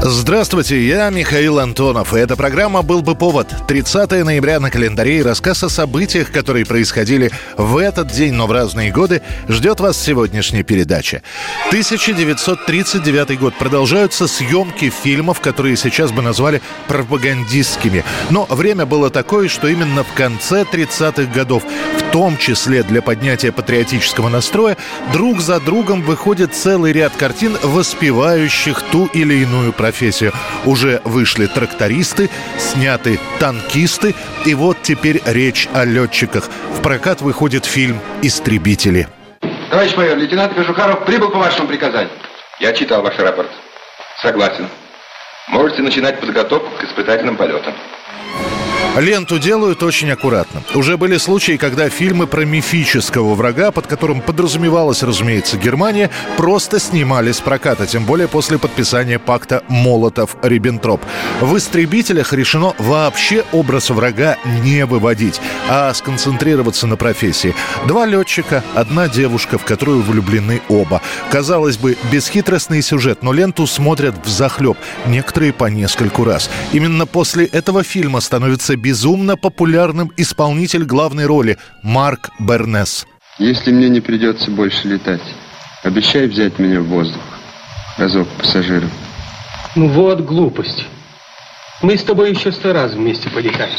Здравствуйте, я Михаил Антонов, и эта программа «Был бы повод». 30 ноября на календаре и рассказ о событиях, которые происходили в этот день, но в разные годы, ждет вас сегодняшняя передача. 1939 год. Продолжаются съемки фильмов, которые сейчас бы назвали пропагандистскими. Но время было такое, что именно в конце 30-х годов, в том числе для поднятия патриотического настроя, друг за другом выходит целый ряд картин, воспевающих ту или иную профессию профессию. Уже вышли трактористы, сняты танкисты, и вот теперь речь о летчиках. В прокат выходит фильм «Истребители». Товарищ майор, лейтенант Кожухаров прибыл по вашему приказанию. Я читал ваш рапорт. Согласен. Можете начинать подготовку к испытательным полетам. Ленту делают очень аккуратно. Уже были случаи, когда фильмы про мифического врага, под которым подразумевалась, разумеется, Германия, просто снимали с проката, тем более после подписания пакта Молотов-Риббентроп. В «Истребителях» решено вообще образ врага не выводить, а сконцентрироваться на профессии. Два летчика, одна девушка, в которую влюблены оба. Казалось бы, бесхитростный сюжет, но ленту смотрят в захлеб, некоторые по нескольку раз. Именно после этого фильма становится безумно популярным исполнитель главной роли Марк Бернес. Если мне не придется больше летать, обещай взять меня в воздух. Разок пассажирам. Ну вот глупость. Мы с тобой еще сто раз вместе полетаем.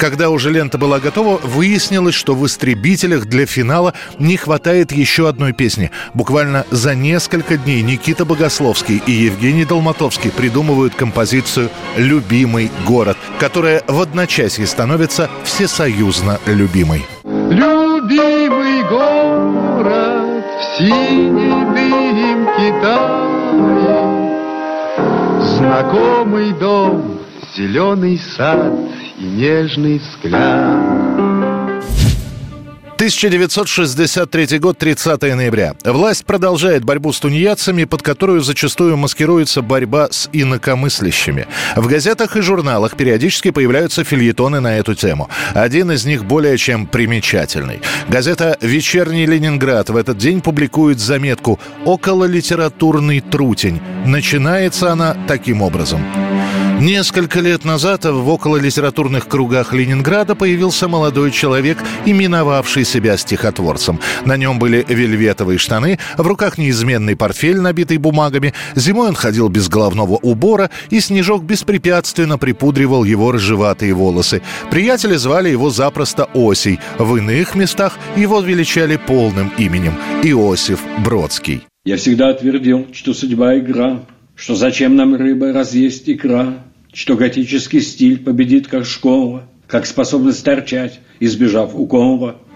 Когда уже лента была готова, выяснилось, что в «Истребителях» для финала не хватает еще одной песни. Буквально за несколько дней Никита Богословский и Евгений Долматовский придумывают композицию «Любимый город», которая в одночасье становится всесоюзно любимой. Любимый город в синей дымке тает, Знакомый дом, зеленый сад и нежный взгляд. 1963 год, 30 ноября. Власть продолжает борьбу с тунеядцами, под которую зачастую маскируется борьба с инакомыслящими. В газетах и журналах периодически появляются фильетоны на эту тему. Один из них более чем примечательный. Газета «Вечерний Ленинград» в этот день публикует заметку «Около литературный трутень». Начинается она таким образом. Несколько лет назад в окололитературных кругах Ленинграда появился молодой человек, именовавший себя стихотворцем. На нем были вельветовые штаны, в руках неизменный портфель, набитый бумагами. Зимой он ходил без головного убора, и Снежок беспрепятственно припудривал его рыжеватые волосы. Приятели звали его запросто Осей. В иных местах его величали полным именем – Иосиф Бродский. Я всегда твердил, что судьба – игра, что зачем нам рыба разъесть икра, что готический стиль победит как школа, как способность торчать, избежав укола –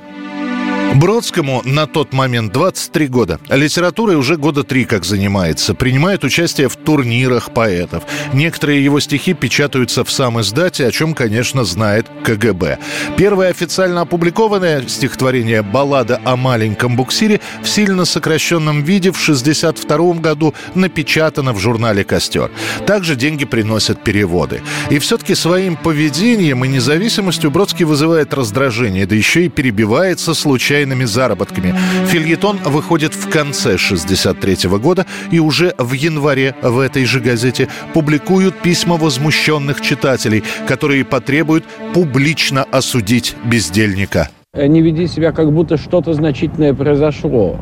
Бродскому на тот момент 23 года. Литературой уже года три как занимается. Принимает участие в турнирах поэтов. Некоторые его стихи печатаются в сам издате, о чем, конечно, знает КГБ. Первое официально опубликованное стихотворение «Баллада о маленьком буксире» в сильно сокращенном виде в 1962 году напечатано в журнале «Костер». Также деньги приносят переводы. И все-таки своим поведением и независимостью Бродский вызывает раздражение, да еще и перебивается случайно случайными заработками. Фильетон выходит в конце 63 года, и уже в январе в этой же газете публикуют письма возмущенных читателей, которые потребуют публично осудить бездельника. Не веди себя, как будто что-то значительное произошло.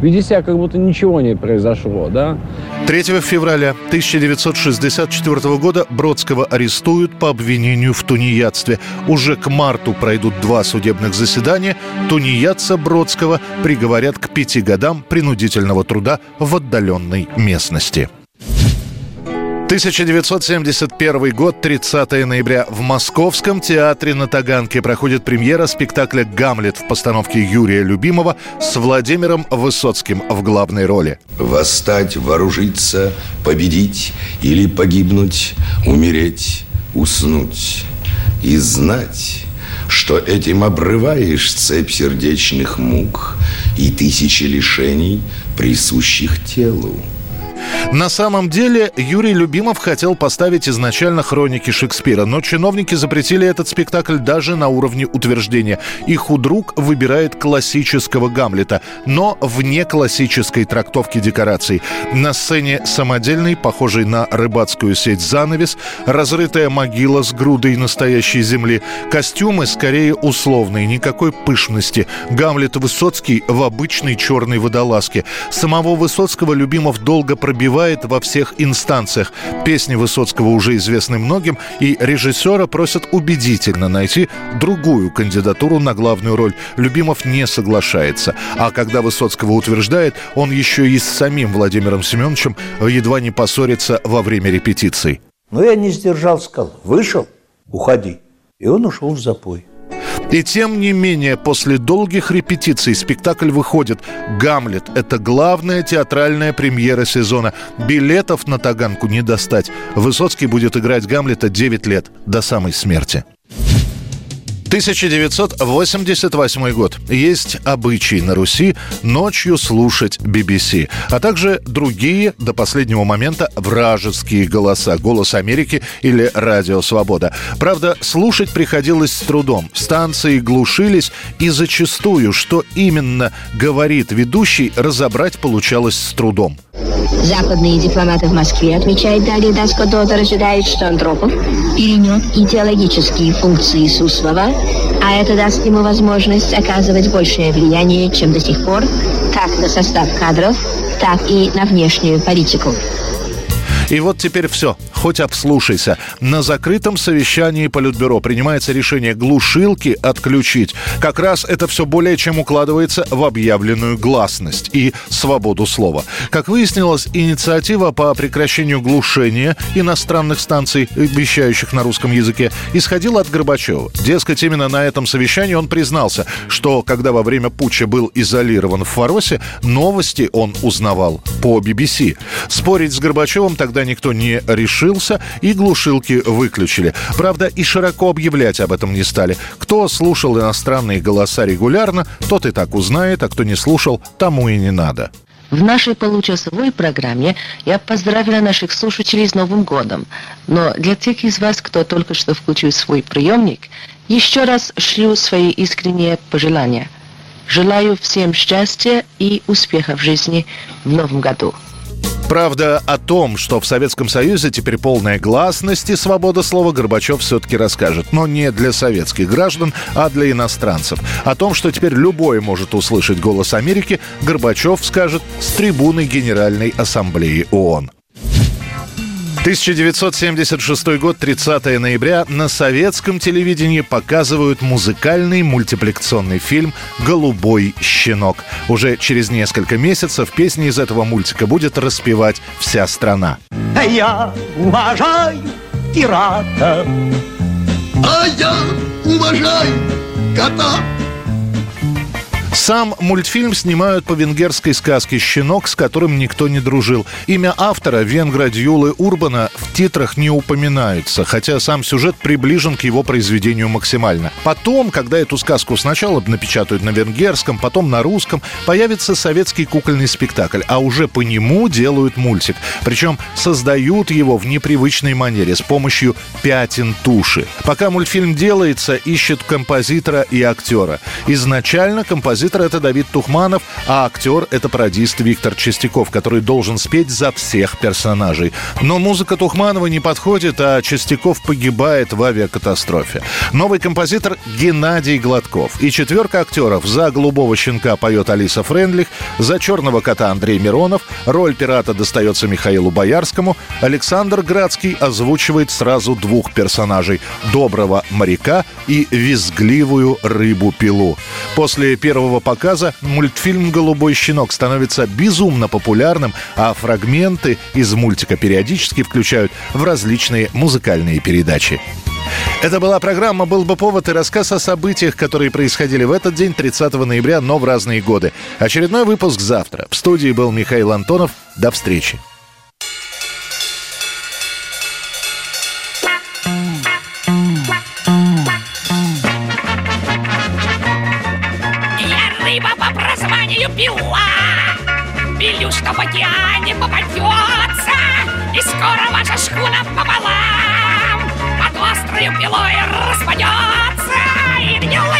Веди себя, как будто ничего не произошло, да? 3 февраля 1964 года Бродского арестуют по обвинению в тунеядстве. Уже к марту пройдут два судебных заседания. Тунеядца Бродского приговорят к пяти годам принудительного труда в отдаленной местности. 1971 год, 30 ноября. В Московском театре на Таганке проходит премьера спектакля «Гамлет» в постановке Юрия Любимого с Владимиром Высоцким в главной роли. Восстать, вооружиться, победить или погибнуть, умереть, уснуть и знать что этим обрываешь цепь сердечных мук и тысячи лишений, присущих телу. На самом деле Юрий Любимов хотел поставить изначально хроники Шекспира, но чиновники запретили этот спектакль даже на уровне утверждения. И худрук выбирает классического Гамлета, но вне классической трактовки декораций. На сцене самодельный, похожий на рыбацкую сеть занавес, разрытая могила с грудой настоящей земли, костюмы скорее условные, никакой пышности. Гамлет Высоцкий в обычной черной водолазке. Самого Высоцкого Любимов долго пробивает во всех инстанциях. Песни Высоцкого уже известны многим, и режиссера просят убедительно найти другую кандидатуру на главную роль. Любимов не соглашается. А когда Высоцкого утверждает, он еще и с самим Владимиром Семеновичем едва не поссорится во время репетиций. Но я не сдержал, сказал, вышел, уходи. И он ушел в запой. И тем не менее, после долгих репетиций спектакль выходит. «Гамлет» — это главная театральная премьера сезона. Билетов на Таганку не достать. Высоцкий будет играть Гамлета 9 лет, до самой смерти. 1988 год. Есть обычай на Руси ночью слушать BBC, а также другие до последнего момента вражеские голоса. Голос Америки или Радио Свобода. Правда, слушать приходилось с трудом. Станции глушились, и зачастую, что именно говорит ведущий, разобрать получалось с трудом. Западные дипломаты в Москве, отмечает далее Даско Дотер, ожидают, что Андропов перенес идеологические функции Суслова, а это даст ему возможность оказывать большее влияние, чем до сих пор, как на состав кадров, так и на внешнюю политику. И вот теперь все. Хоть обслушайся. На закрытом совещании Политбюро принимается решение глушилки отключить. Как раз это все более чем укладывается в объявленную гласность и свободу слова. Как выяснилось, инициатива по прекращению глушения иностранных станций, вещающих на русском языке, исходила от Горбачева. Дескать, именно на этом совещании он признался, что когда во время путча был изолирован в Фаросе, новости он узнавал по BBC. Спорить с Горбачевым тогда тогда никто не решился, и глушилки выключили. Правда, и широко объявлять об этом не стали. Кто слушал иностранные голоса регулярно, тот и так узнает, а кто не слушал, тому и не надо. В нашей получасовой программе я поздравила наших слушателей с Новым годом. Но для тех из вас, кто только что включил свой приемник, еще раз шлю свои искренние пожелания. Желаю всем счастья и успеха в жизни в Новом году. Правда, о том, что в Советском Союзе теперь полная гласность и свобода слова, Горбачев все-таки расскажет. Но не для советских граждан, а для иностранцев. О том, что теперь любой может услышать голос Америки, Горбачев скажет с трибуны Генеральной Ассамблеи ООН. 1976 год, 30 ноября. На советском телевидении показывают музыкальный мультипликационный фильм «Голубой щенок». Уже через несколько месяцев песни из этого мультика будет распевать вся страна. Я уважаю пирата, а я уважаю кота. Сам мультфильм снимают по венгерской сказке «Щенок», с которым никто не дружил. Имя автора, венгра Дьюлы Урбана, в титрах не упоминается, хотя сам сюжет приближен к его произведению максимально. Потом, когда эту сказку сначала напечатают на венгерском, потом на русском, появится советский кукольный спектакль, а уже по нему делают мультик. Причем создают его в непривычной манере с помощью пятен туши. Пока мультфильм делается, ищут композитора и актера. Изначально композитор Композитор это Давид Тухманов, а актер это пародист Виктор Чистяков, который должен спеть за всех персонажей. Но музыка Тухманова не подходит, а Чистяков погибает в авиакатастрофе. Новый композитор Геннадий Гладков. И четверка актеров. За «Голубого щенка» поет Алиса Френдлих, за «Черного кота» Андрей Миронов, роль пирата достается Михаилу Боярскому, Александр Градский озвучивает сразу двух персонажей – доброго моряка и визгливую рыбу-пилу. После первого показа мультфильм «Голубой щенок» становится безумно популярным, а фрагменты из мультика периодически включают в различные музыкальные передачи. Это была программа «Был бы повод» и рассказ о событиях, которые происходили в этот день, 30 ноября, но в разные годы. Очередной выпуск завтра. В студии был Михаил Антонов. До встречи. Биуа! Билю, что в океане попадется, И скоро ваша шхуна пополам Под острою пилой распадется И гнилой